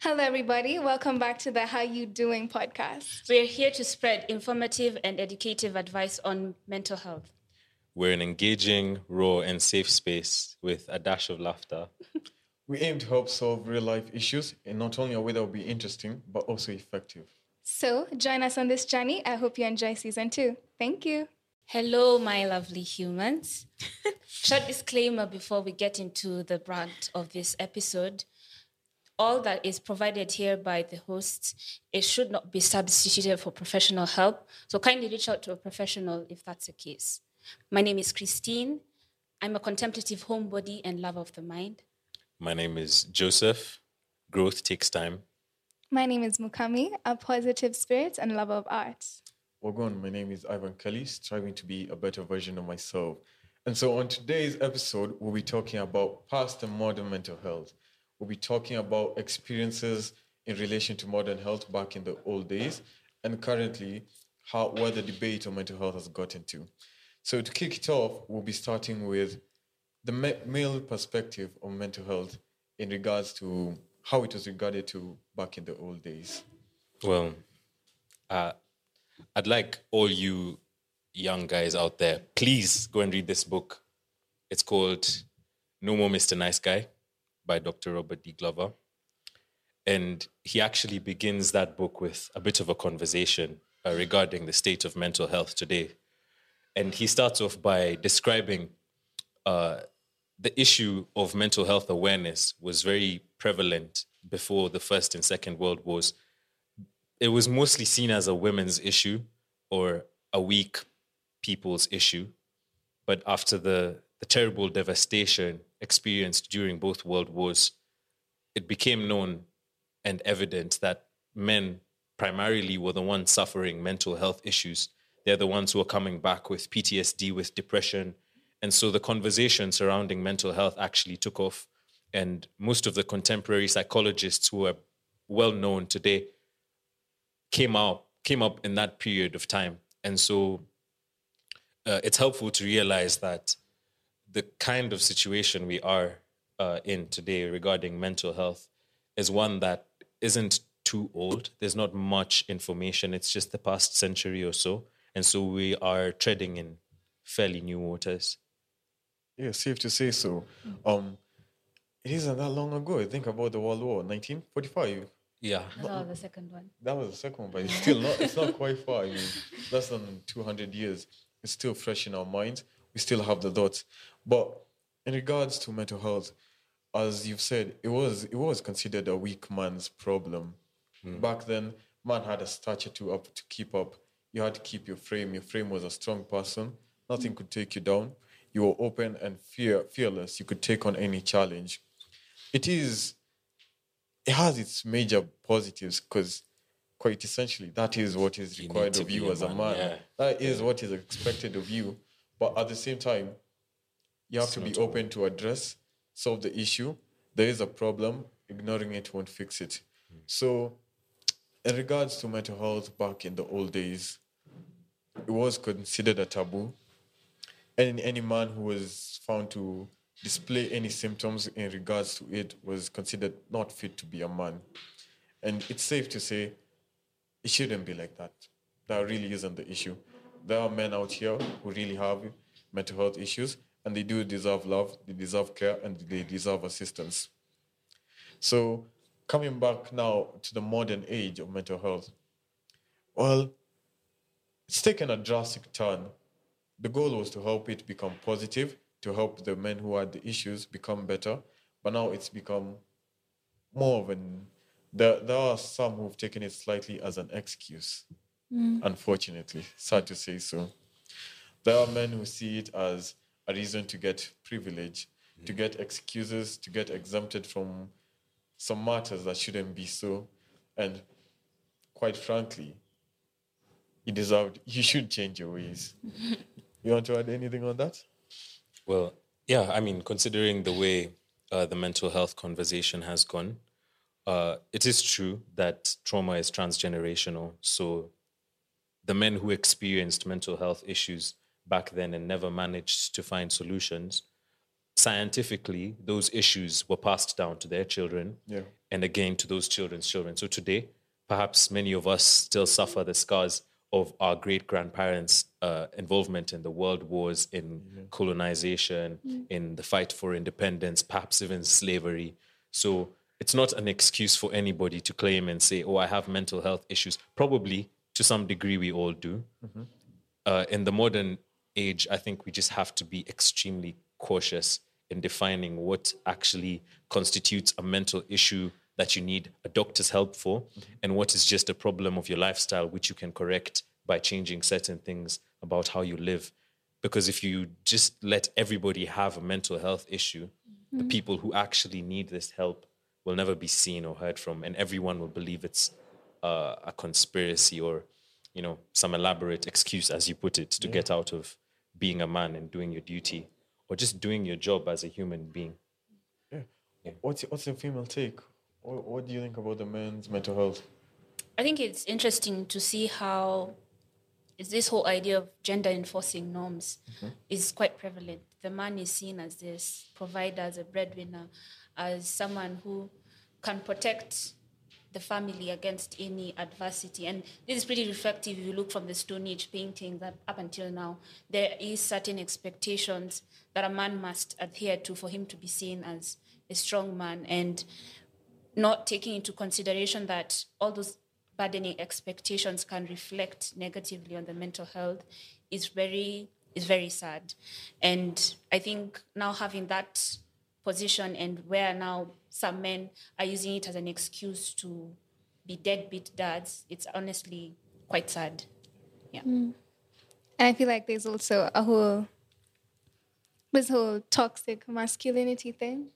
Hello, everybody. Welcome back to the How You Doing podcast. We're here to spread informative and educative advice on mental health. We're an engaging, raw, and safe space with a dash of laughter. We aim to help solve real life issues in not only a way that will be interesting, but also effective. So, join us on this journey. I hope you enjoy season two. Thank you. Hello, my lovely humans. Short disclaimer before we get into the brunt of this episode. All that is provided here by the hosts, it should not be substituted for professional help. So kindly reach out to a professional if that's the case. My name is Christine. I'm a contemplative homebody and lover of the mind. My name is Joseph. Growth takes time. My name is Mukami, a positive spirit and lover of art. Wagon, my name is Ivan Kelly, striving to be a better version of myself. And so on today's episode, we'll be talking about past and modern mental health. We'll be talking about experiences in relation to modern health back in the old days and currently how where the debate on mental health has gotten to. So to kick it off, we'll be starting with the male perspective on mental health in regards to how it was regarded to back in the old days. Well, uh, I'd like all you young guys out there, please go and read this book. It's called No More Mr. Nice Guy by Dr. Robert D. Glover. And he actually begins that book with a bit of a conversation uh, regarding the state of mental health today. And he starts off by describing uh, the issue of mental health awareness was very prevalent before the First and Second World Wars. It was mostly seen as a women's issue or a weak people's issue. But after the, the terrible devastation experienced during both world wars, it became known and evident that men primarily were the ones suffering mental health issues. They're the ones who are coming back with PTSD, with depression. And so the conversation surrounding mental health actually took off. And most of the contemporary psychologists who are well known today came out came up in that period of time. And so uh, it's helpful to realize that the kind of situation we are uh, in today regarding mental health is one that isn't too old. There's not much information. It's just the past century or so. And so we are treading in fairly new waters. Yeah, safe to say so. Um, it isn't that long ago. Think about the World War, 1945. Yeah. Oh, the second one. That was the second one, but it's still not. It's not quite far. I mean, less than 200 years. It's still fresh in our minds. We still have the thoughts. But in regards to mental health, as you've said, it was it was considered a weak man's problem. Hmm. Back then, man had a stature to up to keep up. You had to keep your frame. Your frame was a strong person. Nothing could take you down. You were open and fear fearless. You could take on any challenge. It is it has its major positives because quite essentially that is what is required to of you a as a man, man. yeah. That is what is expected of you. But at the same time, you have It's to be open to address, solve the issue. There is a problem, ignoring it won't fix it. Hmm. So, in regards to mental health back in the old days, it was considered a taboo. And any man who was found to display any symptoms in regards to it was considered not fit to be a man. And it's safe to say it shouldn't be like that. That really isn't the issue. There are men out here who really have mental health issues and they do deserve love, they deserve care, and they deserve assistance. So, coming back now to the modern age of mental health, well, it's taken a drastic turn. The goal was to help it become positive, to help the men who had the issues become better, but now it's become more of an. There, there are some who've taken it slightly as an excuse, mm. unfortunately. Sad to say so. There are men who see it as a reason to get privilege, to get excuses, to get exempted from some matters that shouldn't be so. And quite frankly, you deserved, you should change your ways. you want to add anything on that? Well, yeah, I mean, considering the way uh, the mental health conversation has gone, uh, it is true that trauma is transgenerational. So the men who experienced mental health issues back then and never managed to find solutions scientifically those issues were passed down to their children Yeah. and again to those children's children. So today, perhaps many of us still suffer the scars of our great grandparents' uh, involvement in the world wars, in colonization, in the fight for independence, perhaps even slavery. So it's not an excuse for anybody to claim and say, oh, I have mental health issues. Probably to some degree, we all do. Uh, in the modern age, I think we just have to be extremely cautious in defining what actually constitutes a mental issue that you need a doctor's help for and what is just a problem of your lifestyle which you can correct by changing certain things about how you live. Because if you just let everybody have a mental health issue the people who actually need this help will never be seen or heard from and everyone will believe it's uh, a conspiracy or you know some elaborate excuse as you put it to get out of being a man and doing your duty or just doing your job as a human being Yeah. What's your, what's your female take? What, what do you think about the men's mental health? I think it's interesting to see how is this whole idea of gender enforcing norms mm-hmm. is quite prevalent. The man is seen as this provider, as a breadwinner, as someone who can protect the family against any adversity. And this is pretty reflective if you look from the Stone Age paintings up, up until now. There is certain expectations that a man must adhere to for him to be seen as a strong man. And not taking into consideration that all those burdening expectations can reflect negatively on the mental health is very is very sad and i think now having that position and where now some men are using it as an excuse to be deadbeat dads it's honestly quite sad. Yeah. Hmm. And I feel like there's also a whole this whole toxic masculinity thing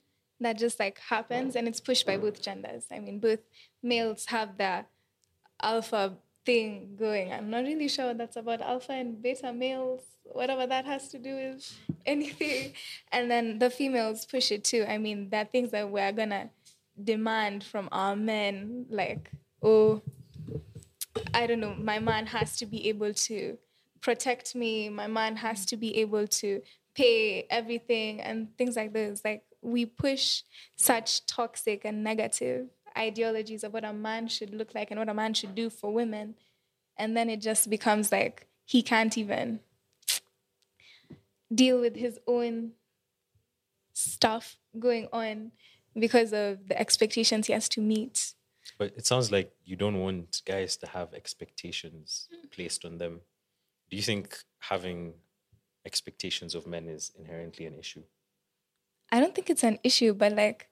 that just like happens and it's pushed by both genders. I mean, both males have the alpha thing going. I'm not really sure what that's about alpha and beta males, whatever that has to do with anything. And then the females push it too. I mean, there are things that we're gonna demand from our men, like, oh, I don't know, my man has to be able to protect me, my man has to be able to pay everything and things like this. Like we push such toxic and negative ideologies of what a man should look like and what a man should do for women. And then it just becomes like he can't even deal with his own stuff going on because of the expectations he has to meet. But it sounds like you don't want guys to have expectations placed on them. Do you think having expectations of men is inherently an issue? I don't think it's an issue, but like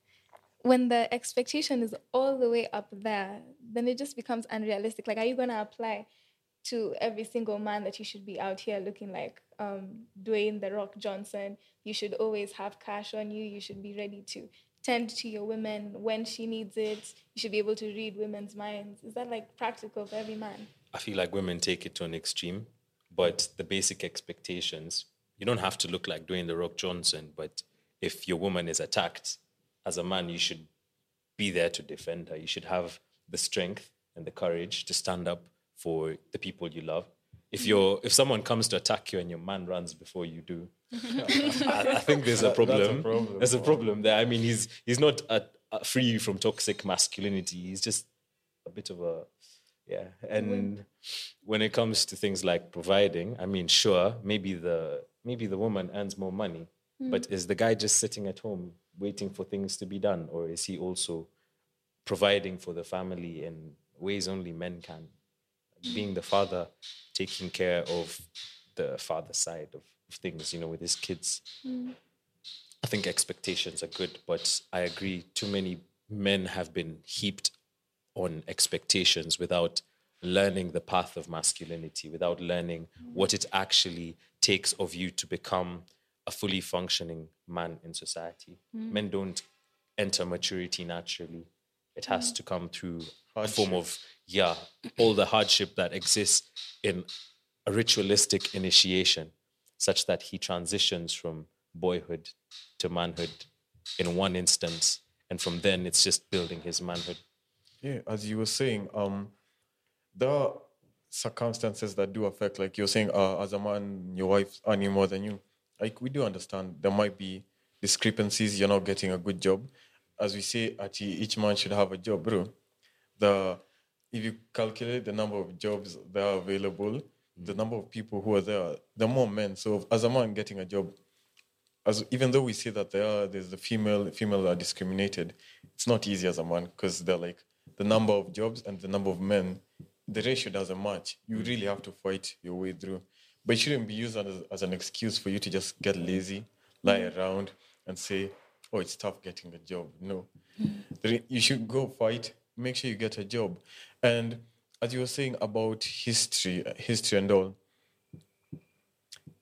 when the expectation is all the way up there, then it just becomes unrealistic. Like, are you gonna apply to every single man that you should be out here looking like um, Dwayne the Rock Johnson? You should always have cash on you. You should be ready to tend to your women when she needs it. You should be able to read women's minds. Is that like practical for every man? I feel like women take it to an extreme, but the basic expectations, you don't have to look like Dwayne the Rock Johnson, but if your woman is attacked, as a man, you should be there to defend her. You should have the strength and the courage to stand up for the people you love. If you're if someone comes to attack you and your man runs before you do, I, I think there's a That- that's a problem. problem. There's a problem there. I mean, he's he's not a, a free from toxic masculinity. He's just a bit of a yeah. And when it comes to things like providing, I mean, sure, maybe the maybe the woman earns more money, hmm. but is the guy just sitting at home waiting for things to be done, or is he also providing for the family in ways only men can? Being the father, taking care of the father side of, things, you know, with his kids. I think expectations are good, but I agree. Too many men have been heaped on expectations without learning the path of masculinity, without learning what it actually takes of you to become a fully functioning man in society. Men don't enter maturity naturally. It has to come through a form of, yeah, all the hardship that exists in a ritualistic initiation, such that he transitions from boyhood to manhood in one instance. And from then, it's just building his manhood. Yeah, as you were saying, um, there are circumstances that do affect, like you're saying, uh, as a man, your wife's earning more than you. Like we do understand there might be discrepancies, you're not getting a good job. As we say, at each man should have a job, bro. The if you calculate the number of jobs that are available, the number of people who are there, the more men. So as a man getting a job, as even though we say that there are there's the female female are discriminated, it's not easy as a man because they're like the number of jobs and the number of men, the ratio doesn't match. You really have to fight your way through. But it shouldn't be used as, as an excuse for you to just get lazy, lie mm. around, and say, "Oh, it's tough getting a job." No, mm. you should go fight. Make sure you get a job. And as you were saying about history, uh, history and all,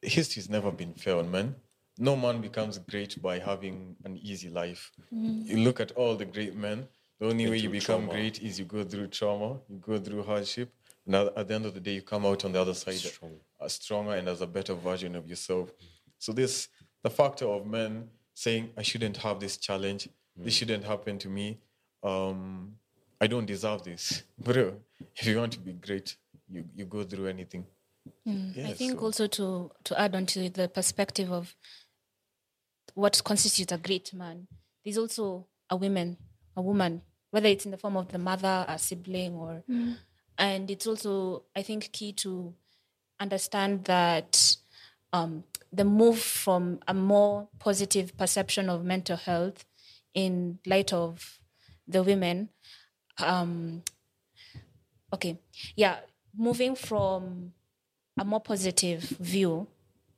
history's never been fair on men. No man becomes great by having an easy life. Mm. You look at all the great men. The only way you become trauma. great is you go through trauma, you go through hardship, and at at the end of the day, you come out on the other side Strong. a stronger and as a better version of yourself. So this the factor of men saying, "I shouldn't have this challenge. Hmm. This shouldn't happen to me. Um, I don't deserve this, bro." If you want to be great, you you go through anything. Yeah, I think so- also to to add on to the perspective of what constitutes a great man, there's also a woman, a woman, whether it's in the form of the mother, a sibling, or hmm. And it's also I think key to understand that um, the move from a more positive perception of mental health in light of the women um, okay yeah moving from a more positive view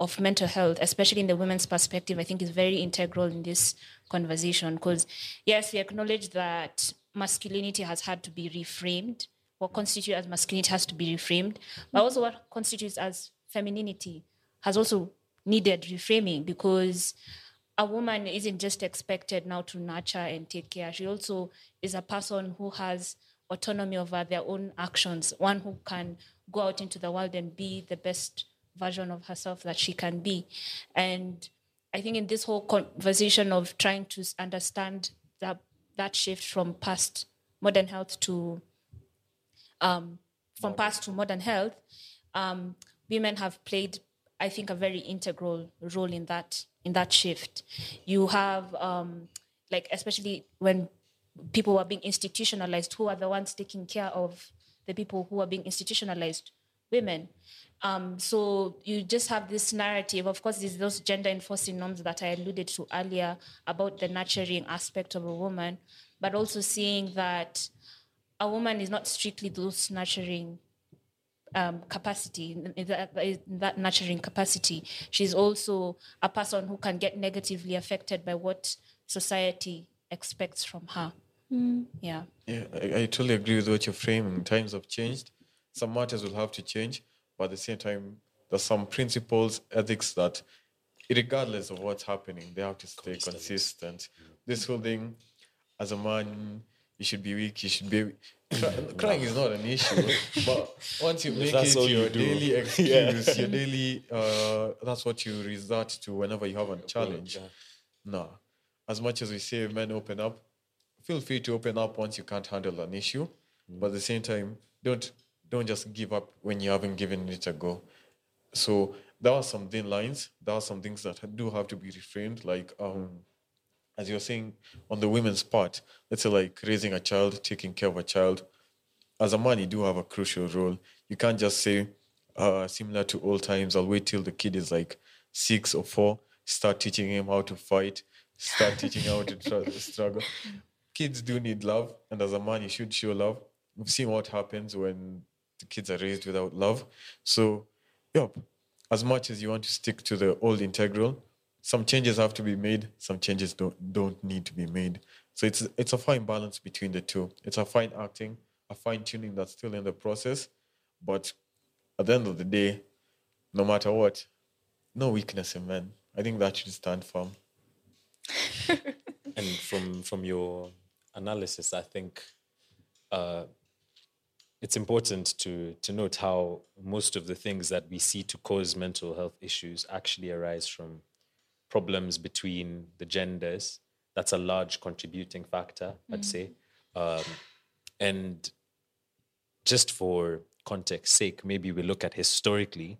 of mental health, especially in the women's perspective, I think is very integral in this conversation. Because yes, we acknowledge that masculinity has had to be reframed. What constitutes as masculinity has to be reframed, but also what constitutes as femininity has also needed reframing because a woman isn't just expected now to nurture and take care. She also is a person who has autonomy over their own actions, one who can go out into the world and be the best version of herself that she can be. And I think in this whole conversation of trying to understand that that shift from past modern health to um, from past to modern health, um, women have played, I think, a very integral role in that in that shift. You have um, like especially when people are being institutionalized, who are the ones taking care of the people who are being institutionalized? Women. Um, so you just have this narrative. Of course, there's those gender enforcing norms that I alluded to earlier about the nurturing aspect of a woman, but also seeing that a woman is not strictly those nurturing um, capacity, in in that, that nurturing capacity. She's also a person who can get negatively affected by what society expects from her. Yeah. Yeah, I, I totally agree with what you're framing. Times have changed. Some matters will have to change, but at the same time, there's some principles, ethics that, regardless of what's happening, they have to stay consistent. This whole thing, as a man, you should be weak. You should be. Cry, crying is not an issue, but once you make that's it all you your daily excuse, your daily, uh, that's what you resort to whenever you have a challenge. No. As much as we say men open up, feel free to open up once you can't handle an issue. But at the same time, don't don't just give up when you haven't given it a go. So there are some thin lines. There are some things that do have to be reframed. Like um, as you're saying on the women's part, let's say like raising a child, taking care of a child. As a man, you do have a crucial role. You can't just say, uh, similar to old times, I'll wait till the kid is like six or four, start teaching him how to fight, start teaching how to tr- struggle. Kids do need love, and as a man, you should show love. We've seen what happens when the kids are raised without love. So, yep, as much as you want to stick to the old integral, some changes have to be made, some changes don't don't need to be made. So it's it's a fine balance between the two. It's a fine acting, a fine tuning that's still in the process, but at the end of the day, no matter what, no weakness in men. I think that should stand firm. and from from your analysis, I think uh, it's important to to note how most of the things that we see to cause mental health issues actually arise from problems between the genders. That's a large contributing factor, I'd mm. say. Um, and just for context sake, maybe we look at historically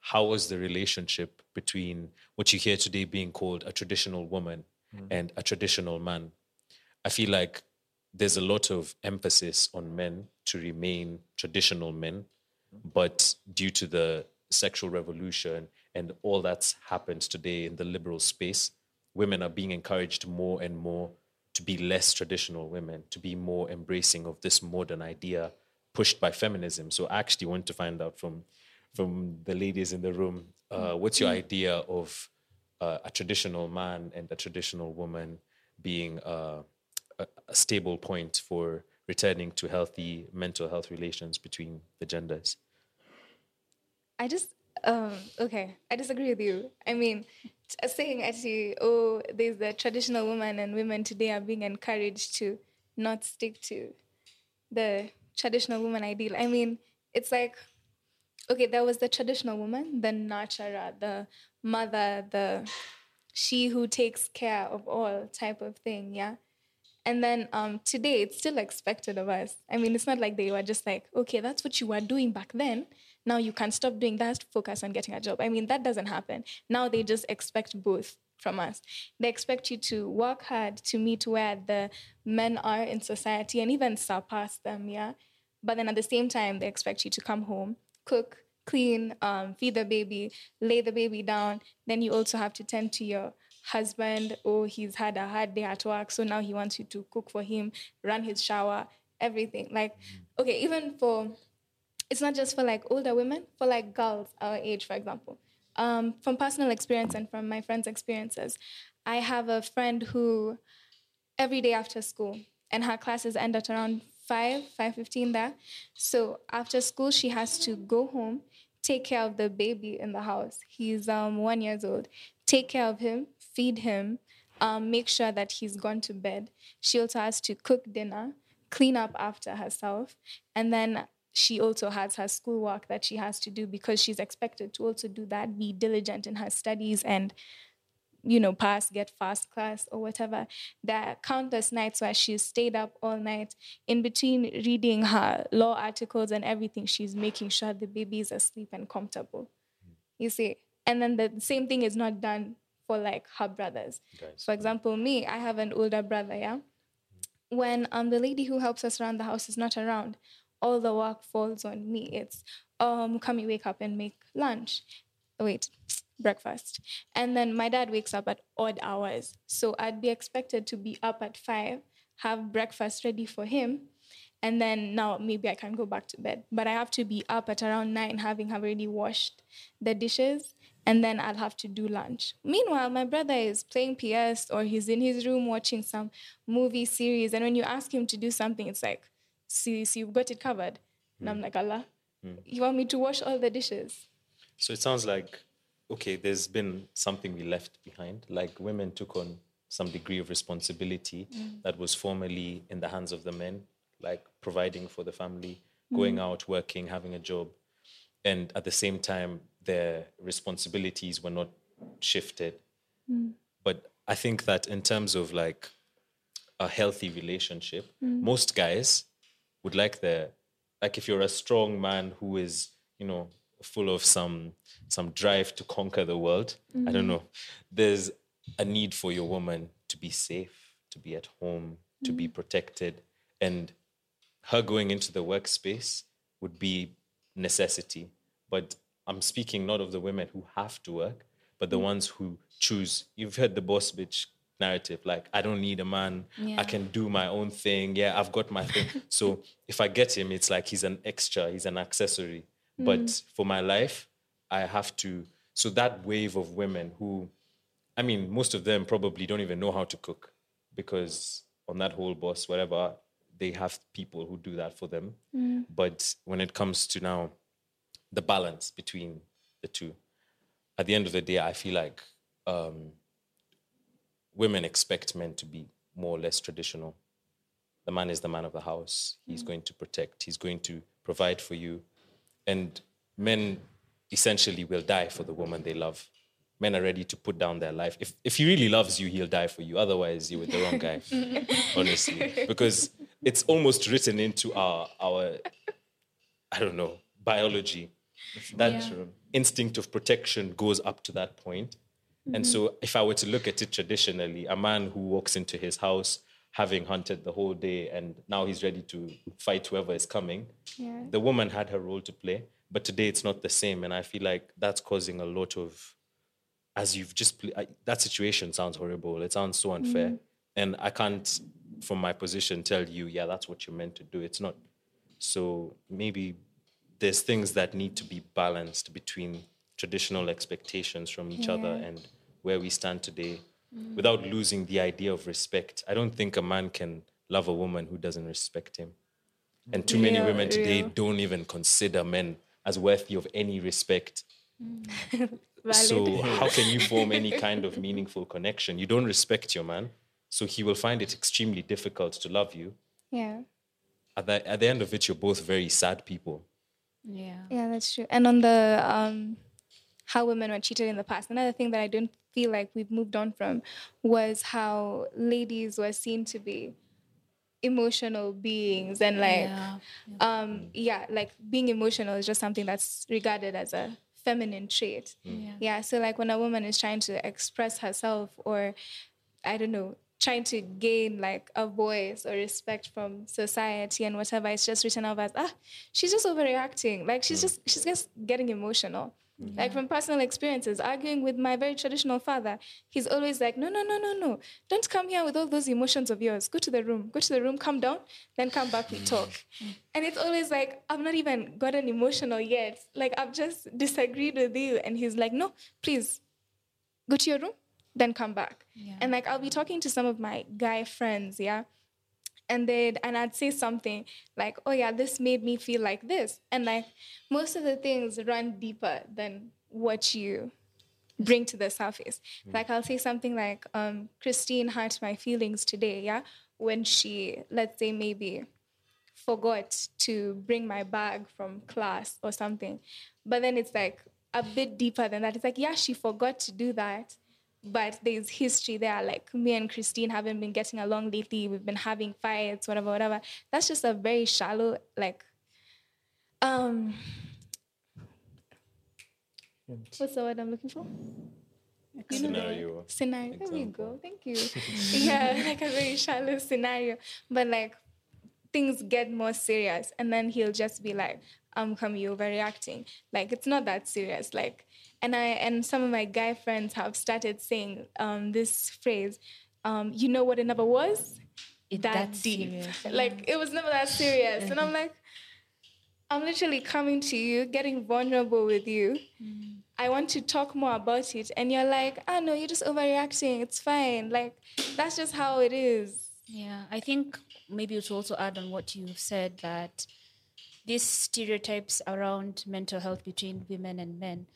how was the relationship between what you hear today being called a traditional woman mm. and a traditional man? I feel like there's a lot of emphasis on men to remain traditional men, mm. but due to the sexual revolution and all that's happened today in the liberal space, women are being encouraged more and more to be less traditional women, to be more embracing of this modern idea pushed by feminism. So I actually want to find out from from the ladies in the room, uh, what's your idea of uh, a traditional man and a traditional woman being uh, a, a stable point for returning to healthy mental health relations between the genders? I just um okay, I disagree with you. I mean, saying actually, oh, there's the traditional woman and women today are being encouraged to not stick to the traditional woman ideal. I mean, it's like okay, there was the traditional woman, the nurturer, the mother, the she who takes care of all type of thing, yeah. And then um, today, it's still expected of us. I mean, it's not like they were just like, okay, that's what you were doing back then. Now you can stop doing that, focus on getting a job. I mean, that doesn't happen. Now they just expect both from us. They expect you to work hard to meet where the men are in society and even surpass them, yeah. But then at the same time, they expect you to come home, cook, clean, um, feed the baby, lay the baby down. Then you also have to tend to your husband. Oh, he's had a hard day at work, so now he wants you to cook for him, run his shower, everything. Like, okay, even for it's not just for like older women, for like girls our age, for example. Um, from personal experience and from my friends' experiences, I have a friend who every day after school, and her classes end at around five, five fifteen there. So after school, she has to go home, take care of the baby in the house. He's um one years old. Take care of him, feed him, um, make sure that he's gone to bed. She also has to cook dinner, clean up after herself, and then she also has her schoolwork that she has to do because she's expected to also do that, be diligent in her studies and you know, pass, get first class or whatever. There are countless nights where she's stayed up all night in between reading her law articles and everything. She's making sure the baby is asleep and comfortable. You see, and then the same thing is not done for like her brothers. Guys. For example, me, I have an older brother. Yeah, when um the lady who helps us around the house is not around, all the work falls on me. It's um come you wake up and make lunch. Wait, breakfast. And then my dad wakes up at odd hours. So I'd be expected to be up at five, have breakfast ready for him. And then now maybe I can go back to bed. But I have to be up at around nine, having already washed the dishes. And then I'll have to do lunch. Meanwhile, my brother is playing PS or he's in his room watching some movie series. And when you ask him to do something, it's like, see, see you've got it covered. And I'm hmm. like, Allah, hmm. you want me to wash all the dishes? So it sounds like, okay, there's been something we left behind. Like women took on some degree of responsibility hmm. that was formerly in the hands of the men, like providing for the family, going out, working, having a job. And at the same time, their responsibilities were not shifted. But I think that in terms of like a healthy relationship, most guys would like the like if you're a strong man who is, you know, full of some some drive to conquer the world. I don't mm-hmm. know. There's a need for your woman to be safe, to be at home, to be mm-hmm. protected, and her going into the workspace would be necessity. But I'm speaking not of the women who have to work, but the mm-hmm. ones who choose. You've heard the boss bitch narrative like i don't need a man. I can do my own thing. Yeah i've got my thing. So if i get him it's like he's an extra he's an accessory. But for my life i have to so that wave of women who i mean most of them probably don't even know how to cook because on that whole boss whatever they have people who do that for them. But when it comes to now the balance between the two at the end of the day i feel like um, women expect men to be more or less traditional. The man is the man of the house. He's mm. going to protect, he's going to provide for you. And men essentially will die for the woman they love. Men are ready to put down their life. If, if he really loves you, he'll die for you. Otherwise, you're with the wrong guy, honestly. Because it's almost written into our, our I don't know, biology. That Yeah. instinct of protection goes up to that point. And mm-hmm. so, if I were to look at it traditionally, a man who walks into his house having hunted the whole day and now he's ready to fight whoever is coming, Yeah. the woman had her role to play. But today it's not the same. And I feel like that's causing a lot of, as you've just, pl- I, that situation sounds horrible. It sounds so unfair. Mm-hmm. And I can't, from my position, tell you, yeah, that's what you're meant to do. It's not. So maybe there's things that need to be balanced between traditional expectations from each other and where we stand today without losing the idea of respect. I don't think a man can love a woman who doesn't respect him. And too many Real, women today real. don't even consider men as worthy of any respect. Valid. So how can you form any kind of meaningful connection? You don't respect your man, so he will find it extremely difficult to love you. yeah. At the, at the end of it, you're both very sad people. Yeah. Yeah, that's true. And on the um, how women were treated in the past, another thing that I don't feel like we've moved on from was how ladies were seen to be emotional beings and like Yeah. um yeah like being emotional is just something that's regarded as a feminine trait. Yeah. yeah so like when a woman is trying to express herself or i don't know trying to gain like a voice or respect from society and whatever it's just written off as ah she's just overreacting. Like she's just she's just getting emotional like from personal experiences arguing with my very traditional father he's always like no no no no no. Don't come here with all those emotions of yours. Go to the room. Go to the room. Calm down. Then come back we talk. And it's always like i've not even gotten emotional yet. Like i've just disagreed with you. And he's like no please go to your room. Then come back. And like i'll be talking to some of my guy friends yeah and they'd and I'd say something like, "Oh yeah, this made me feel like this," and like most of the things run deeper than what you bring to the surface. Like I'll say something like, um, "Christine hurt my feelings today," yeah, when she, let's say, maybe forgot to bring my bag from class or something, but then it's like a bit deeper than that. It's like, yeah, she forgot to do that but there's history there. Like me and Christine haven't been getting along lately. We've been having fights, whatever, whatever. That's just a very shallow, like, um, what's the word I'm looking for? You know the Scenario. word? Scenario. There we go. Thank you. yeah, like a very shallow scenario, but like things get more serious, and then he'll just be like, "Um, come you overreacting." Like it's not that serious. Like, and I and some of my guy friends have started saying um this phrase, um, "You know what it never was." It- that deep. serious. Like it was never that serious, and I'm like, I'm literally coming to you, getting vulnerable with you. I want to talk more about it. And you're like, ah, no, you're just overreacting. It's fine. Like, that's just how it is. Yeah, I think maybe to also add on what you've said that these stereotypes around mental health between women and men,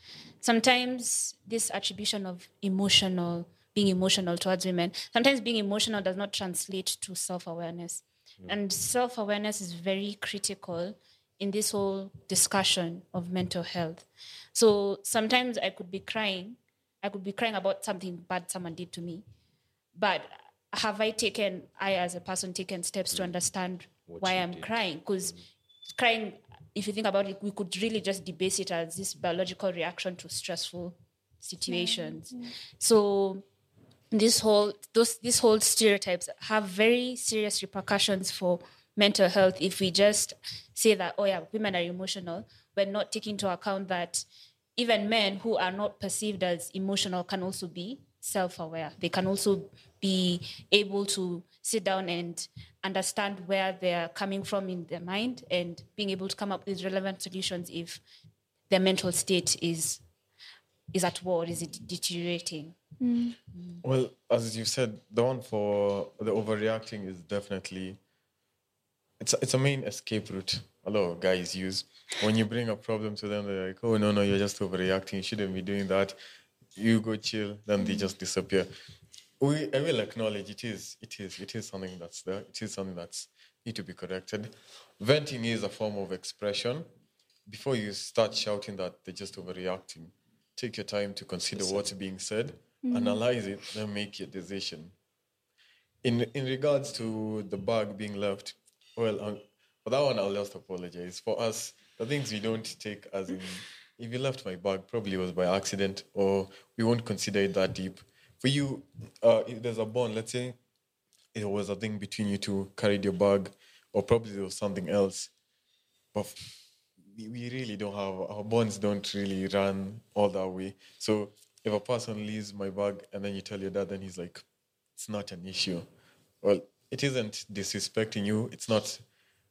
sometimes this attribution of emotional, being emotional towards women, sometimes being emotional does not translate to self awareness. And self awareness is very critical in this whole discussion of mental health. So sometimes I could be crying, I could be crying about something bad someone did to me, but have I taken, I as a person, taken steps to understand why I'm did. crying? Because mm. Crying, if you think about it, we could really just debase it as this biological reaction to stressful situations. So this whole those these whole stereotypes have very serious repercussions for mental health if we just say that oh yeah women are emotional we're not taking into account that even men who are not perceived as emotional can also be self-aware they can also be able to sit down and understand where they're coming from in their mind and being able to come up with relevant solutions if their mental state is is at war is it deteriorating mm. Well, as you said, the one for the overreacting is definitely it's it's a main escape route. A lot of guys use when you bring a problem to them. They're like, "Oh no, no, you're just overreacting. You shouldn't be doing that. You go chill." Then they just disappear. We I will acknowledge it is it is it is something that's there. It is something that's need to be corrected. Venting is a form of expression. Before you start shouting that they're just overreacting, take your time to consider what's being said, analyze it, then make your decision. In in regards to the bag being left, well, um, for that one, I'll just apologize. For us, the things we don't take as in if you left my bag, probably it was by accident, or we won't consider it that deep. For you, uh, if there's a bond, let's say it was a thing between you two, carried your bag, or probably there was something else. But we, we really don't have our bonds don't really run all that way. So if a person leaves my bag and then you tell your dad, then he's like, it's not an issue. Well, it isn't disrespecting you. It's not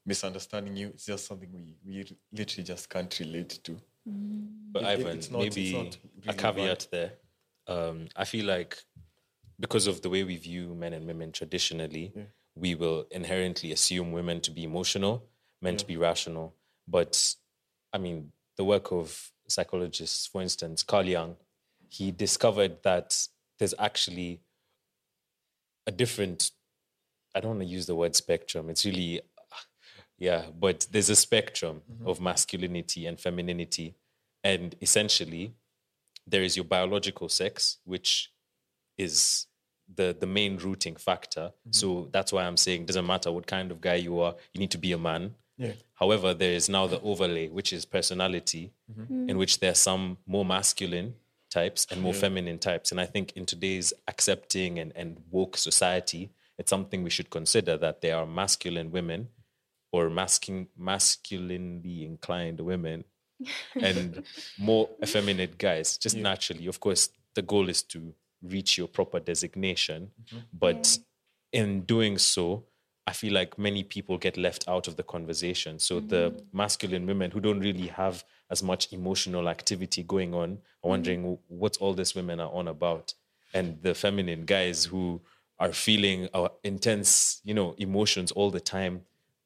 misunderstanding you. It's just something we, we literally just can't relate to. But It- it- Ivan, it's not- it's maybe not a really caveat there. Um, I feel like because of the way we view men and women traditionally, we will inherently assume women to be emotional, men to be rational. But I mean, the work of psychologists, for instance, Carl Jung, he discovered that there's actually a different I don't want to use the word spectrum. It's really, yeah, but there's a spectrum of masculinity and femininity. And essentially, there is your biological sex, which is the, the main rooting factor. Mm-hmm. So that's why I'm saying it doesn't matter what kind of guy you are, you need to be a man. Yeah. However, there is now the overlay, which is personality, mm-hmm. mm. in which there are some more masculine types and more feminine types. And I think in today's accepting and, and woke society, it's something we should consider that there are masculine women or masculine, masculinely inclined women and more effeminate guys, just naturally. Of course, the goal is to reach your proper designation, but in doing so, I feel like many people get left out of the conversation. So the masculine women who don't really have as much emotional activity going on are wondering what all these women are on about, and the feminine guys who are feeling uh, intense, you know, emotions all the time.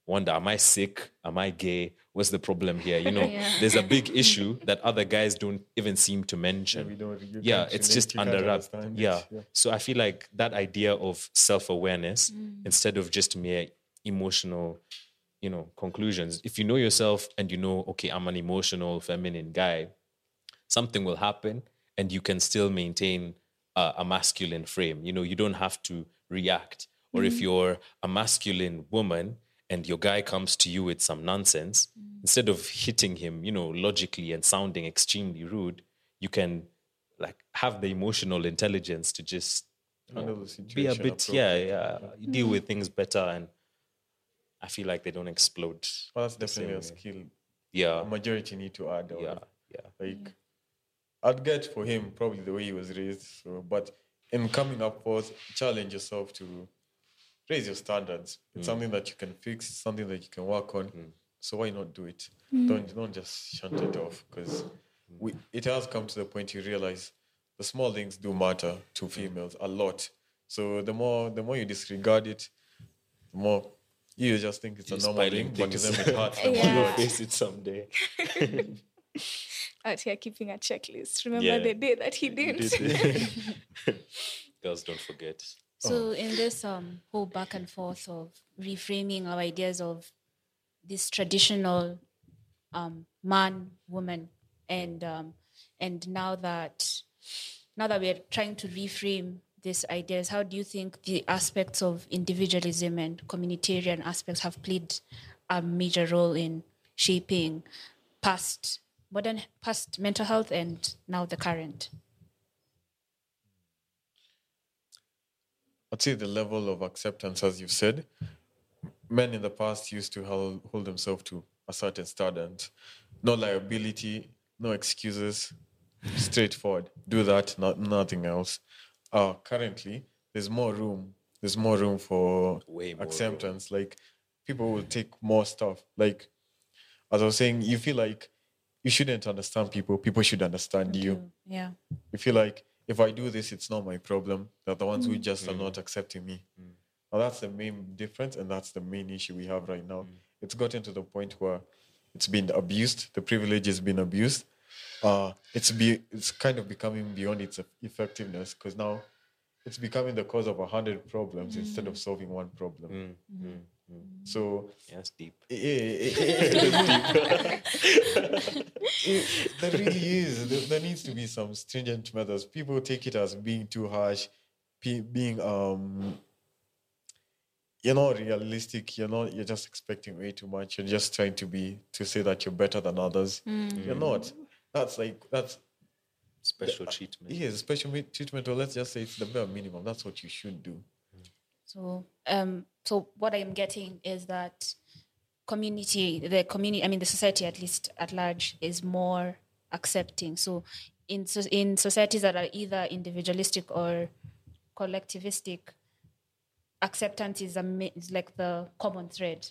Wonder, am I sick? Am I gay? What's the problem here? You know, there's a big issue that other guys don't even seem to mention. we don't- you yeah, can't it's just you under wrap. understand it, Yeah. yeah. So I feel like that idea of self awareness mm. instead of just mere emotional, you know, conclusions. If you know yourself and you know, okay, I'm an emotional feminine guy, something will happen and you can still maintain a, a masculine frame. You know, you don't have to react. Or if mm-hmm. you're a masculine woman and your guy comes to you with some nonsense, mm. instead of hitting him, you know, logically and sounding extremely rude, you can like have the emotional intelligence to just you know, be a bit, yeah, yeah, you deal mm. with things better and I feel like they don't explode. Well, that's definitely a skill. Yeah, A majority need to add. on. yeah, yeah. Like, I'd get for him probably the way he was raised. So, but in coming up forth, challenge yourself to raise your standards. It's mm. something that you can fix, It's something that you can work on. Mm. So why not do it? Mm. Don't don't just shunt it off because we it has come to the point you realize the small things do matter to females a lot. So the more the more you disregard it, the more you just think it's You're a normal spiling thing, but to things. them it hurts them a Yeah. lot. face it someday. Out here keeping a checklist. Remember Yeah. the day that he didn't. Girls, don't forget. So in this um, whole back and forth of reframing our ideas of this traditional um, man, woman, and um, and now that now that we're trying to reframe these ideas, how do you think the aspects of individualism and communitarian aspects have played a major role in shaping past modern past mental health and now the current? I'd say the level of acceptance, as you've said, men in the past used to hold, hold themselves to a certain standard. No liability, no excuses, straightforward. Do that, not nothing else. Uh, currently, there's more room. There's more room for Way more room. acceptance. Like people will take more stuff. Like as I was saying, you feel like you shouldn't understand people. People should understand you Yeah. you feel like if I do this, it's not my problem. They're the ones who mm. just are not mm. accepting me. Mm. Now that's the main difference, and that's the main issue we have right now. It's gotten to the point where it's been abused. The privilege has been abused. Uh, it's be it's kind of becoming beyond its effectiveness because now it's becoming the cause of a hundred problems instead of solving one problem. Mm-hmm. So Yeah, that's deep. it, it, it is deep. It- there really is. There, there needs to be some stringent methods. People take it as being too harsh, being um. You're not realistic. You're not. You're just expecting way too much. You're just trying to be to say that you're better than others. You're not. that's like that's Special treatment. yeah, special treatment, or let's just say it's the bare minimum. That's what you should do. So, um, so what I'm getting is that community, the community, I mean, the society at least at large is more accepting. So, in so- in societies that are either individualistic or collectivistic, acceptance is a is like the common thread.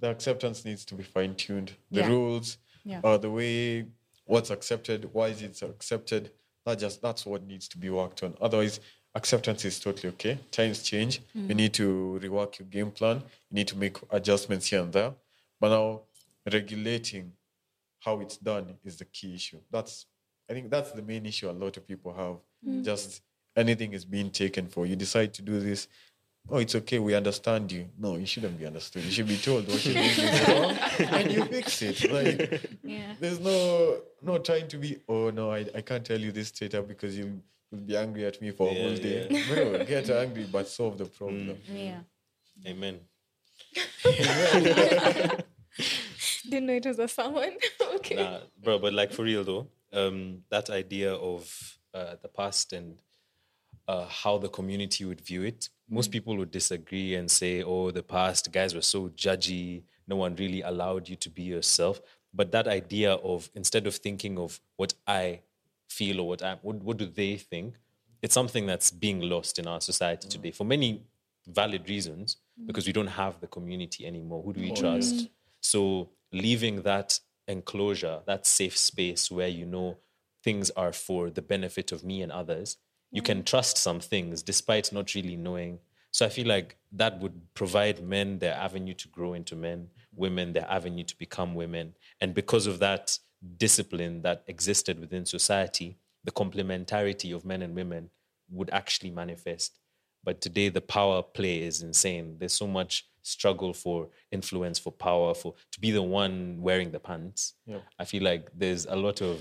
The acceptance needs to be fine tuned. The Yeah. rules, Yeah. uh, the way what's accepted, why is it accepted? That just that's what needs to be worked on. Otherwise, acceptance is totally okay. Times change. You need to rework your game plan. You need to make adjustments here and there. But now, regulating how it's done is the key issue. That's I think that's the main issue a lot of people have. Mm. Just anything is being taken for you decide to do this. Oh, it's okay. We understand you. No, you shouldn't be understood. You should be told what you're doing is wrong, and you fix it. Like, Yeah. there's no no trying to be. Oh no, I, I can't tell you this straight up because you'll you'll be angry at me for a whole Yeah, day. Bro, get angry, but solve the Mm. problem. Yeah. Amen. Didn't know it was a sermon. okay. Nah, bro, but like for real though, um, that idea of uh, the past and uh, how the community would view it, most people would disagree and say, "Oh, the past guys were so judgy. No one really allowed you to be yourself." But that idea of instead of thinking of what I feel or what I what, what do they think, it's something that's being lost in our society mm. today for many valid reasons mm. because we don't have the community anymore. Who do we trust? Mm. So leaving that enclosure, that safe space where you know things are for the benefit of me and others, you can trust some things despite not really knowing. So I feel like that would provide men their avenue to grow into men, women their avenue to become women. And because of that discipline that existed within society, the complementarity of men and women would actually manifest. But today the power play is insane. There's so much struggle for influence, for power, for to be the one wearing the pants. I feel like there's a lot of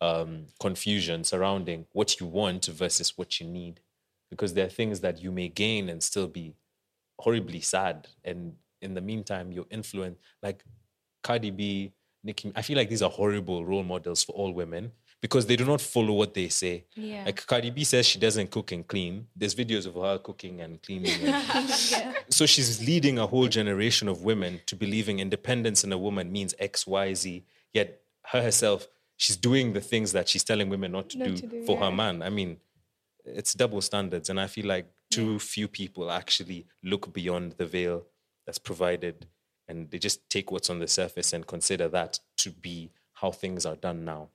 um, confusion surrounding what you want versus what you need, because there are things that you may gain and still be horribly sad. And in the meantime, your influence, like Cardi B, Nicki, I feel like these are horrible role models for all women because they do not follow what they say. Yeah. Like Cardi B says she doesn't cook and clean. There's videos of her cooking and cleaning. and- So she's leading a whole generation of women to believing independence in a woman means X, Y, Z. Yet her herself, she's doing the things that she's telling women not to, Not do, to do, for her man. I mean, it's double standards. And I feel like too few people actually look beyond the veil that's provided and they just take what's on the surface and consider that to be how things are done now.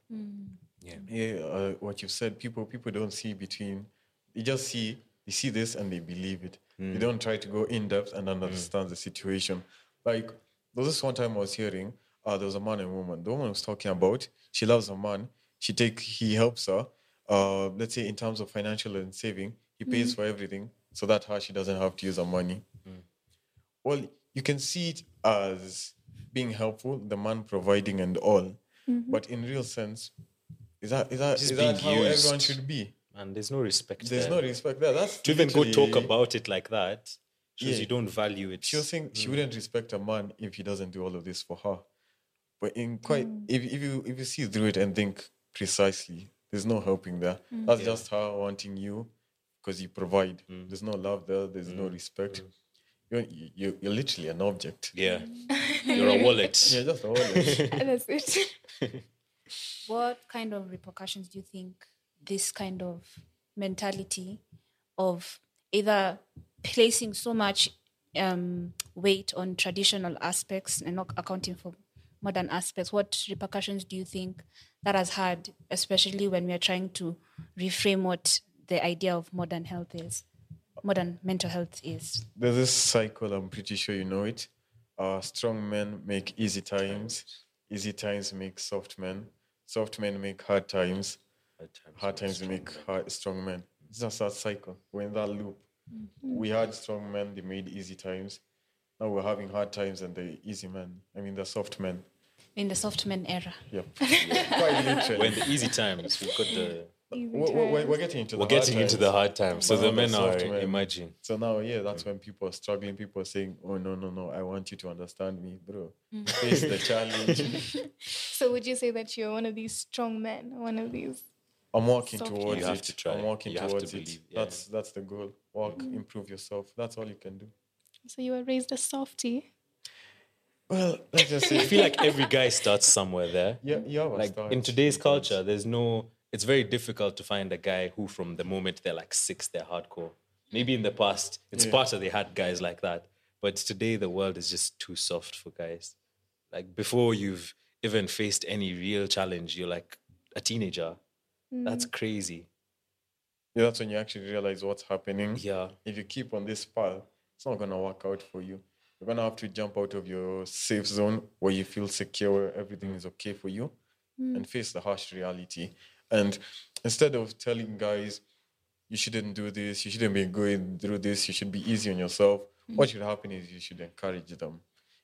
Yeah, uh, what you've said, people people don't see between. They just see they see this and they believe it. They don't try to go in depth and understand the situation. Like there was this one time I was hearing, uh, there was a man and woman. The woman was talking about she loves a man. She take he helps her. Uh, let's say in terms of financial and saving, he pays for everything so that her she doesn't have to use her money. Well, you can see it as being helpful, the man providing and all. Mm-hmm. But in real sense, is that is that, Just is that being how everyone should be? And there's no respect There's there. no respect there. That's to even go talk about it like that shows Yeah. you don't value it. She was saying she wouldn't respect a man if he doesn't do all of this for her. But in quite hmm. if, if you if you see through it and think precisely, there's no helping there. Hmm. That's just her wanting you because you provide. Hmm. There's no love there. There's no respect. You're, you you're literally an object. Yeah. You're a wallet. Yeah, just a wallet. That's it. What kind of repercussions do you think this kind of mentality of either placing so much um, weight on traditional aspects and not accounting for modern aspects, what repercussions do you think that has had, especially when we are trying to reframe what the idea of modern health is, modern mental health is? There's this cycle, I'm pretty sure you know it. Uh, strong men make easy times, easy times make soft men, soft men make hard times, hard times make hard, strong men. It's just that cycle. We're in that loop. We had strong men, they made easy times. Now we're having hard times and the easy men, I mean the soft men. In the soft men era. Yep. Quite literally. We're in the easy times. We've got the We're, we're, we're getting into the we're hard getting into times. the hard times. So Now the the men are soft men. imagine. So now, yeah, that's when people are struggling. People are saying, "Oh no, no, no! I want you to understand me, bro. Mm. Face the challenge." So would you say that you're one of these strong men, one of these? I'm working Soft towards You have it. to try. I'm working You have to towards it. yeah. That's that's the goal. Work, mm. improve yourself. That's all you can do. So you were raised a softie. Well, let's just say. I feel like every guy starts somewhere there. yeah, you have Like start. in today's culture, there's no. It's very difficult to find a guy who, from the moment they're like six, they're hardcore. Maybe in the past, in Yeah. Sparta, they had guys like that, but today the world is just too soft for guys. Like before you've even faced any real challenge, you're like a teenager. Mm. That's crazy. Yeah, that's when you actually realize what's happening. Yeah. If you keep on this path, it's not gonna work out for you. You're gonna have to jump out of your safe zone where you feel secure, where everything is okay for you, mm. and face the harsh reality. And instead of telling guys, you shouldn't do this, you shouldn't be going through this, you should be easy on yourself, hmm. what should happen is you should encourage them.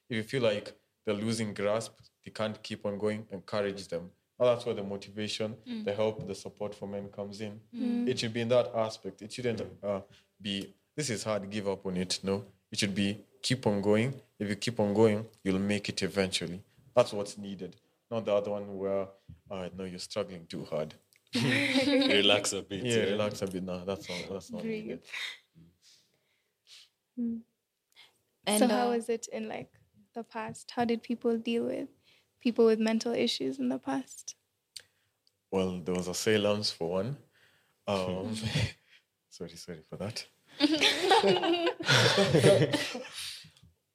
If you feel like they're losing grasp, they can't keep on going, encourage them. And that's where the motivation, hmm. the help, the support for men comes in. Hmm. It should be in that aspect. It shouldn't uh, be, this is hard, give up on it. No, it should be keep on going. If you keep on going, you'll make it eventually. That's what's needed. Not the other one where, uh, no, you're struggling too hard. Relax a bit. Yeah, relax a bit now. That's not, that's not Breathe. needed. And so how uh, was it in like the past? How did people deal with people with mental issues in the past? Well, there was assailants for one. Um, sorry, sorry for that.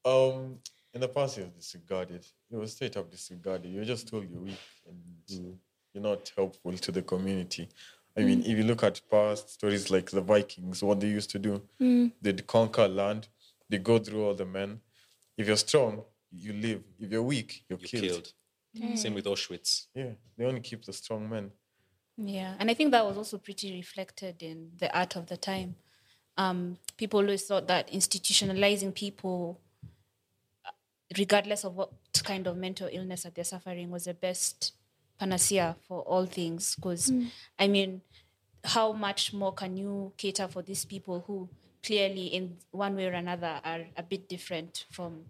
um, in the past, you was disregarded. You were straight up disregarded. You're just told you're weak and you're not helpful to the community. I mean, if you look at past stories like the Vikings, what they used to do, they'd conquer land, they go through all the men. If you're strong, you live. If you're weak, you're, You're killed. killed. Same with Auschwitz. Yeah, they only keep the strong men. Yeah, and I think that was also pretty reflected in the art of the time. Um, people always thought that institutionalizing people, regardless of what kind of mental illness that they're suffering, was the best panacea for all things. Because, mm. I mean, how much more can you cater for these people who clearly, in one way or another, are a bit different from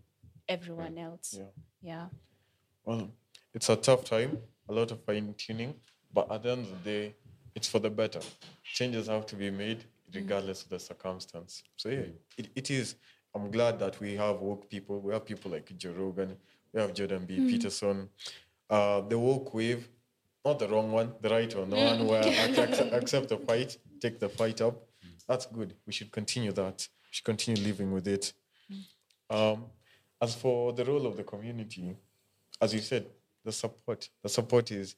everyone else? Yeah. Yeah. Well, it's a tough time, a lot of fine tuning, but at the end of the day, it's for the better. Changes have to be made mm. regardless of the circumstance. So yeah, it, it is. I'm glad that we have woke people. We have people like Joe Rogan. We have Jordan B. Peterson. Uh, the woke wave, not the wrong one, the right one, the one where ac- ac- accept the fight, take the fight up. That's good. We should continue that. We should continue living with it. Um, as for the role of the community, as you said, the support. The support is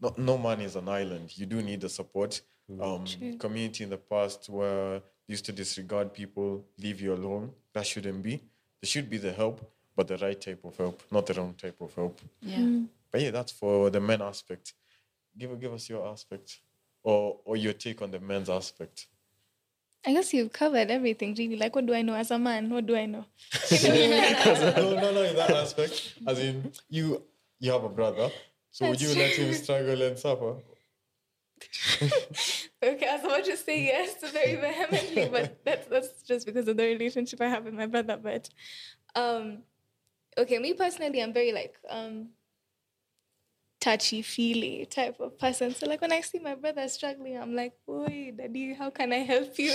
no, no man is an island. You do need the support. Um, community in the past where used to disregard people, leave you alone. That shouldn't be. There should be the help, but the right type of help, not the wrong type of help. Yeah. Mm. But yeah, that's for the men aspect. Give give us your aspect, or or your take on the men's aspect. I guess you've covered everything, really. Like, what do I know as a man? What do I know? no, no, no, in that aspect. As in, you you have a brother, so would you That's let him struggle and suffer? Okay, I was about to say yes very vehemently, but that's that's just because of the relationship I have with my brother. But um okay, me personally, I'm very like um touchy feely type of person. So like when I see my brother struggling, I'm like, "Oi, daddy, how can I help you?"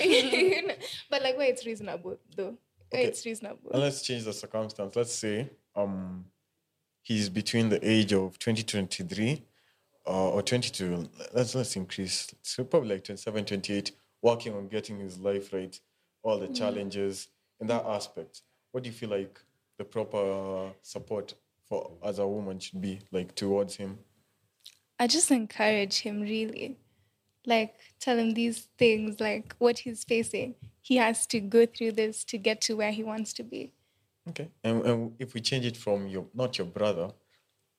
You know? But like, where it's reasonable though, Okay. it's reasonable. And let's change the circumstance. Let's say um he's between the age of 2023 uh, or 22. Let's let's increase. So probably like 27, 28, working on getting his life right, all the challenges in that aspect. What do you feel like the proper support for as a woman should be like towards him? I just encourage him really. Like tell him these things, like what he's facing. He has to go through this to get to where he wants to be. Okay. And, and if we change it from your not your brother,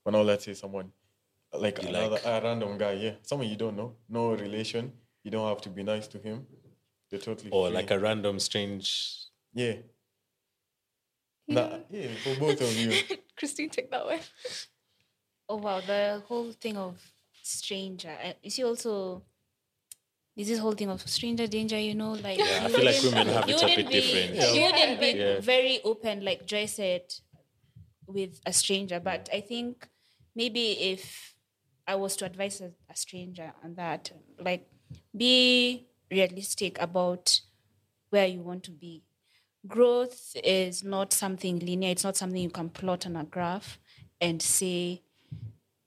but now let's say someone like You another like. a random guy, yeah, someone you don't know, no relation. You don't have to be nice to him. They're totally Or free. like a random strange. yeah. Nah, yeah, for both of you. Christine, take that one. Oh wow, the whole thing of stranger. uh, You see, also, is this whole thing of stranger danger? You know, like I you feel like wouldn't- women have it a bit be, different. Yeah. You wouldn't be Yeah. very open, like Joy said, with a stranger. But I think maybe if I was to advise a, a stranger on that, like be realistic about where you want to be. Growth is not something linear, it's not something you can plot on a graph and say,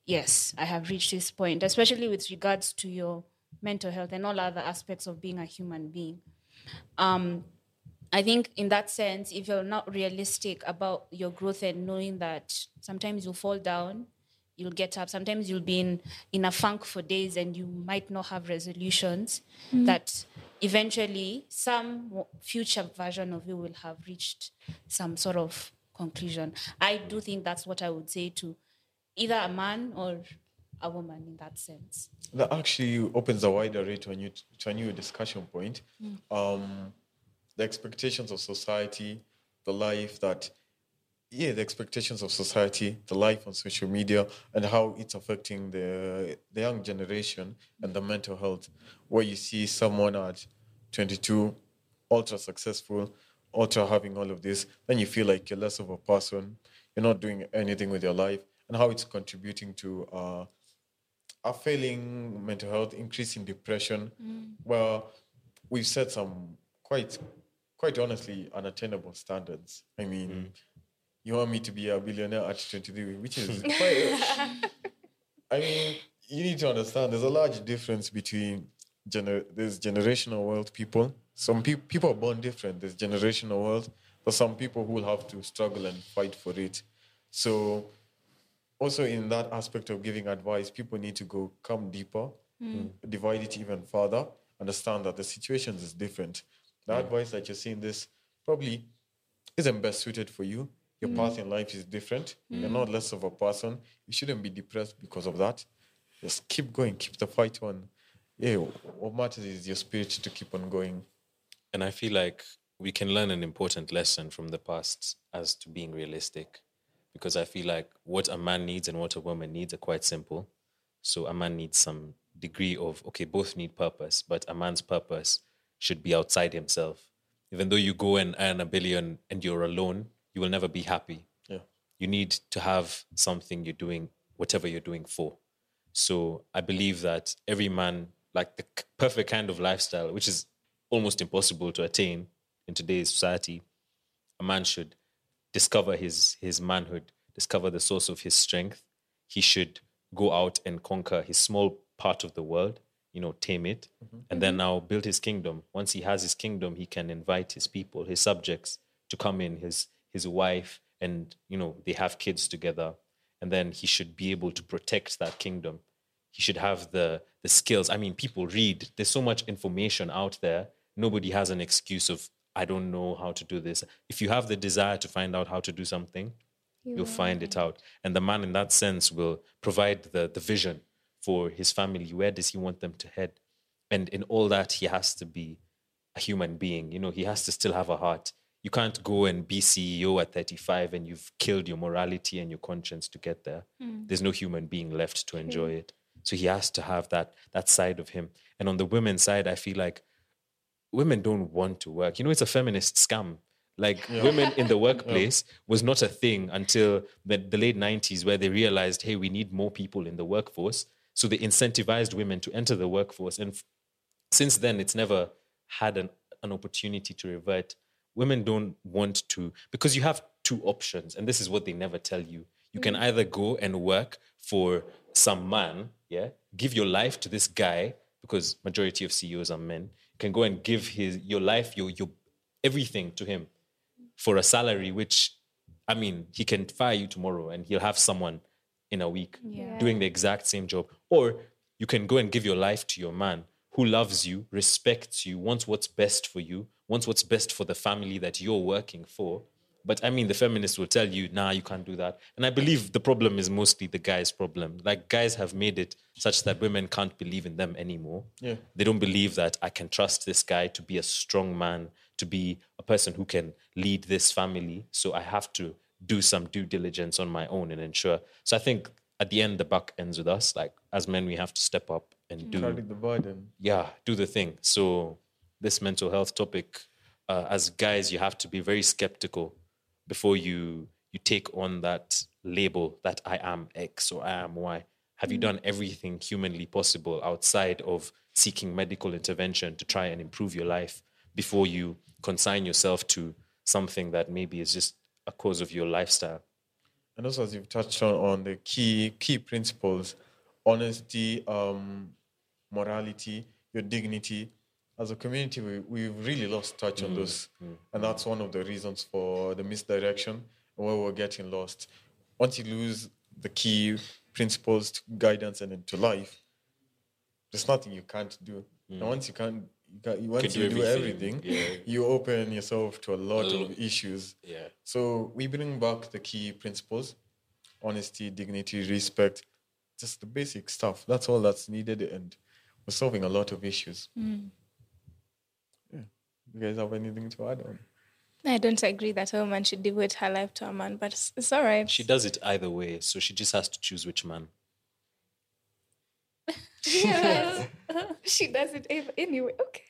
yes, I have reached this point, especially with regards to your mental health and all other aspects of being a human being. Um, I think in that sense, if you're not realistic about your growth and knowing that sometimes you'll fall down, you'll get up. Sometimes you'll be in, in a funk for days and you might not have resolutions that eventually some future version of you will have reached some sort of conclusion. I do think that's what I would say to either a man or a woman in that sense. That actually opens a wider array to a new to a new discussion point. Um, the expectations of society, the life that, yeah, the expectations of society, the life on social media, and how it's affecting the the young generation and the mental health. Where you see someone at 22, ultra successful, ultra having all of this, then you feel like you're less of a person. You're not doing anything with your life, and how it's contributing to. Uh, a failing mental health, increasing depression. Well, we've set some quite, quite honestly, unattainable standards. I mean, you want me to be a billionaire at 23, which is quite. I mean, you need to understand there's a large difference between gener- there's generational wealth people. Some pe- people are born different. There's generational wealth. There's some people who will have to struggle and fight for it. So also in that aspect of giving advice, people need to go come deeper, hmm. divide it even further, understand that the situations is different. The hmm. advice that you're seeing this probably isn't best suited for you. Your mm. path in life is different. You're mm. not less of a person. You shouldn't be depressed because of that. Just keep going, keep the fight on. Yeah, what matters is your spirit to keep on going. And I feel like we can learn an important lesson from the past as to being realistic. Because I feel like what a man needs and what a woman needs are quite simple. So a man needs some degree of, okay, both need purpose, but a man's purpose should be outside himself. Even though you go and earn a billion and you're alone, you will never be happy. Yeah. You need to have something you're doing, whatever you're doing for. So I believe that every man, like the perfect kind of lifestyle, which is almost impossible to attain in today's society, a man should discover his his manhood, discover the source of his strength. He should go out and conquer his small part of the world, you know, tame it, mm-hmm. and then mm-hmm. now build his kingdom. Once he has his kingdom, he can invite his people, his subjects, to come in, his his wife, and you know, they have kids together. And then he should be able to protect that kingdom. He should have the the skills. I mean, people read. There's so much information out there. Nobody has an excuse of I don't know how to do this. If you have the desire to find out how to do something, you'll find it out. And the man, in that sense, will provide the, the vision for his family. Where does he want them to head? And in all that, he has to be a human being. You know, he has to still have a heart. You can't go and be CEO at 35 and you've killed your morality and your conscience to get there. Hmm. There's no human being left to enjoy it. So he has to have that that side of him. And on the women's side, I feel like women don't want to work. You know, it's a feminist scam. Like women in the workplace was not a thing until the, the late 90s, where they realized, hey, we need more people in the workforce. So they incentivized women to enter the workforce. And f- since then, it's never had an, an opportunity to revert. Women don't want to, because you have two options, and this is what they never tell you. You can mm. either go and work for some man, yeah, give your life to this guy, because majority of CEOs are men. You can go and give his your life, your your everything to him for a salary, which I mean, he can fire you tomorrow and he'll have someone in a week Yeah. doing the exact same job. Or you can go and give your life to your man who loves you, respects you, wants what's best for you, wants what's best for the family that you're working for. But I mean, the feminists will tell you, nah, you can't do that. And I believe the problem is mostly the guy's problem. Like, guys have made it such that women can't believe in them anymore. Yeah. They don't believe that I can trust this guy to be a strong man, to be a person who can lead this family. So I have to do some due diligence on my own and ensure. So I think at the end, the buck ends with us. Like, as men, we have to step up and do Carry the burden. yeah, do the thing. So this mental health topic, uh, as guys, you have to be very skeptical before you you take on that label that I am X or I am Y? Have you done everything humanly possible outside of seeking medical intervention to try and improve your life before you consign yourself to something that maybe is just a cause of your lifestyle? And also, as you've touched on, on the key key principles, honesty, um, morality, your dignity. As a community, we, we've really lost touch on mm, those. Mm, mm. And that's one of the reasons for the misdirection where we're getting lost. Once you lose the key principles to guidance and into life, there's nothing you can't do. And once you can't, you once Can do you do everything, everything, yeah. you open yourself to a lot A of lot. issues. Yeah. So we bring back the key principles honesty, dignity, respect, just the basic stuff. That's all that's needed. And we're solving a lot of issues. Yeah. You guys have anything to add on? I don't agree that a woman should devote her life to a man, but it's, it's all right. She does it either way, so she just has to choose which man. Yeah. she does it ev- anyway. Okay.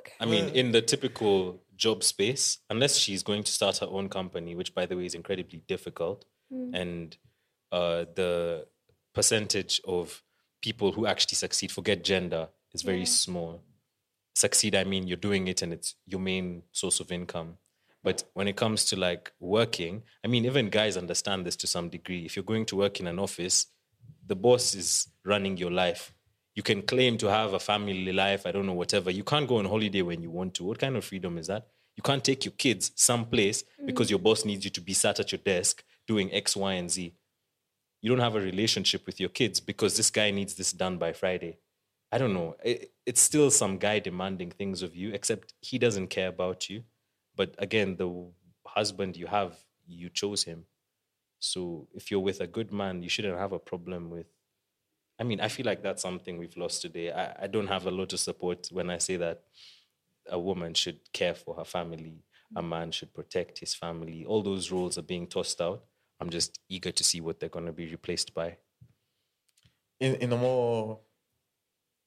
Okay. I mean, in the typical job space, unless she's going to start her own company, which by the way is incredibly difficult, and uh, the percentage of people who actually succeed, forget gender, is very small. Succeed, I mean, you're doing it and it's your main source of income. But when it comes to like working, I mean, even guys understand this to some degree. If you're going to work in an office, the boss is running your life. You can claim to have a family life, I don't know, whatever. You can't go on holiday when you want to. What kind of freedom is that? You can't take your kids someplace mm. because your boss needs you to be sat at your desk doing X, Y, and Z. You don't have a relationship with your kids because this guy needs this done by Friday. I don't know. It, it's still some guy demanding things of you, except he doesn't care about you. But again, the husband you have, you chose him. So if you're with a good man, you shouldn't have a problem with. I mean, I feel like that's something we've lost today. I, I don't have a lot of support when I say that a woman should care for her family, a man should protect his family. All those roles are being tossed out. I'm just eager to see what they're going to be replaced by. in in a more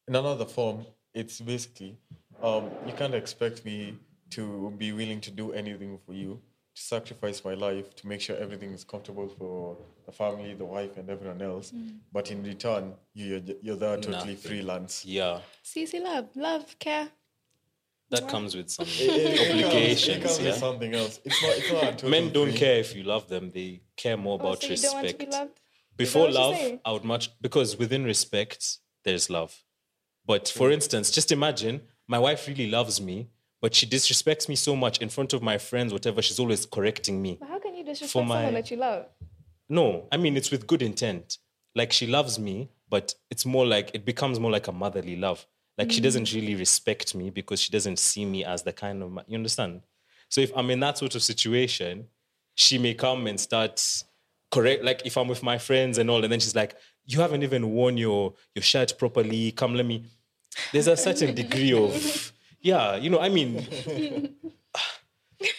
in another form it's basically um you can't expect me to be willing to do anything for you to sacrifice my life to make sure everything is comfortable for the family the wife and everyone else but in return you, you're, you're there totally Nothing. freelance Yeah, See, see, love, love, care. that comes with some It- it- it comes- it obligations. comes with Yeah? something else it's not it's not a total Men don't free- care if you love them; they care more Oh, about so you respect. don't want to be loved? Before what you're love, saying? I would much because within respect, there's love. But for mm. instance, just imagine my wife really loves me, but she disrespects me so much in front of my friends, whatever. She's always correcting me. But how can you disrespect For my- someone that you love? No, I mean it's with good intent. Like she loves me, but it's more like it becomes more like a motherly love. Like she mm. doesn't really respect me because she doesn't see me as the kind of you understand. So if I'm in that sort of situation, she may come and start correct. Like if I'm with my friends and all, and then she's like, "You haven't even worn your your shirt properly. Come, let me." There's a certain degree of yeah, you know. I mean,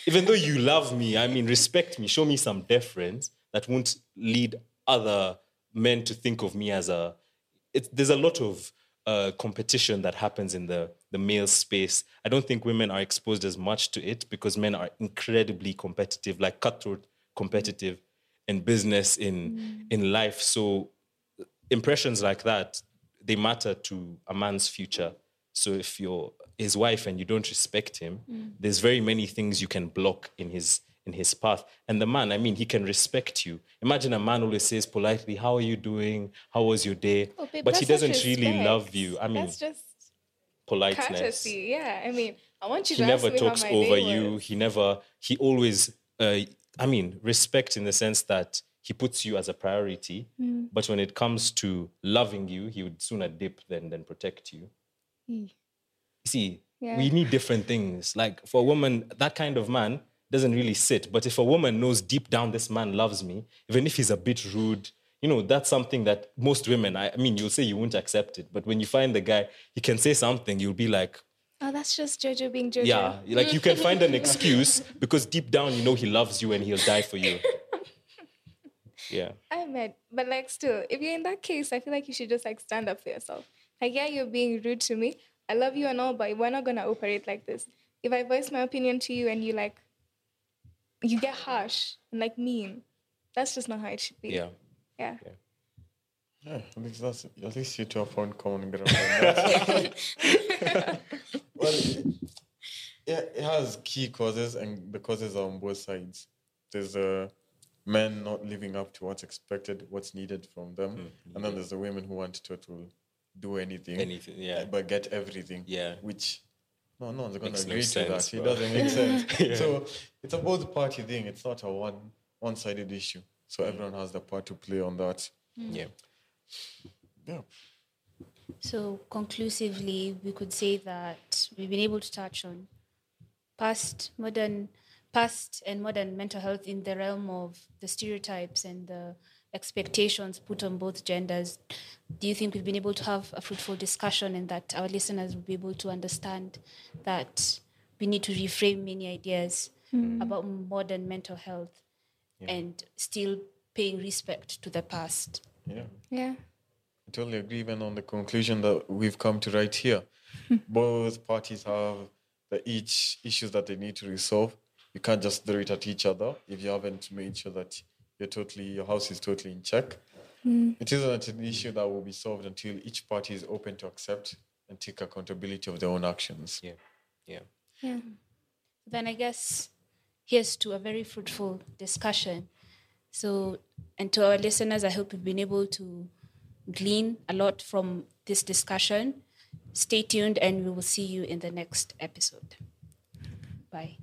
even though you love me, I mean, respect me, show me some deference that won't lead other men to think of me as a. It, there's a lot of uh, competition that happens in the the male space. I don't think women are exposed as much to it because men are incredibly competitive, like cutthroat competitive in business, in in life. So impressions like that they matter to a man's future. So if you're his wife and you don't respect him, there's very many things you can block in his in his path. And the man, I mean, he can respect you. Imagine a man always says politely, "How are you doing? How was your day?" Oh, babe, but he doesn't really love you. I mean, that's just politeness. courtesy. Yeah, I mean, I want you He to never ask me talks how my over you. He never. He always. Uh, I mean, respect in the sense that he puts you as a priority. Hmm. But when it comes to loving you, he would sooner dip than than protect you. See, Yeah. we need different things. Like for a woman, that kind of man doesn't really sit. But if a woman knows deep down this man loves me, even if he's a bit rude, you know, that's something that most women, I, I mean, you'll say you won't accept it. But when you find the guy, he can say something, you'll be like, Oh, that's just Jojo being Jojo. yeah, like you can find an excuse because deep down you know he loves you and he'll die for you. Yeah. I met, but like still, if you're in that case, I feel like you should just like stand up for yourself. Like, yeah, you're being rude to me. I love you and all, but we're not gonna operate like this. If I voice my opinion to you and you like, you get harsh and like mean, that's just not how it should be. Yeah. Yeah. Yeah, at least that's at least you two have found common ground. well, yeah, it has key causes, and the causes are on both sides. There's uh, men not living up to what's expected, what's needed from them, mm, and then there's the women who want to, to do anything, Anything, yeah. Eh, but get everything. Yeah. which no, no one's gonna Makes no agree to that. sense, It doesn't make sense. So it's a both party thing. It's not a one one sided issue. So mm. everyone has the part to play on that. Mm. Yeah. Yeah. So, conclusively, we could say that we've been able to touch on past, modern, past and modern mental health in the realm of the stereotypes and the expectations put on both genders. Do you think we've been able to have a fruitful discussion and that our listeners will be able to understand that we need to reframe many ideas hmm. about modern mental health and still paying respect to the past? Yeah. Yeah. I totally agree even on the conclusion that we've come to right here. Hmm. Both parties have the each issues that they need to resolve. You can't just throw it at each other if you haven't made sure that you're totally your house is totally in check. Mm. It isn't an issue that will be solved until each party is open to accept and take accountability of their own actions. Yeah. Yeah. Yeah. then I guess here's to a very fruitful discussion. So, and to our listeners, I hope you've been able to glean a lot from this discussion. Stay tuned, and we will see you in the next episode. Bye.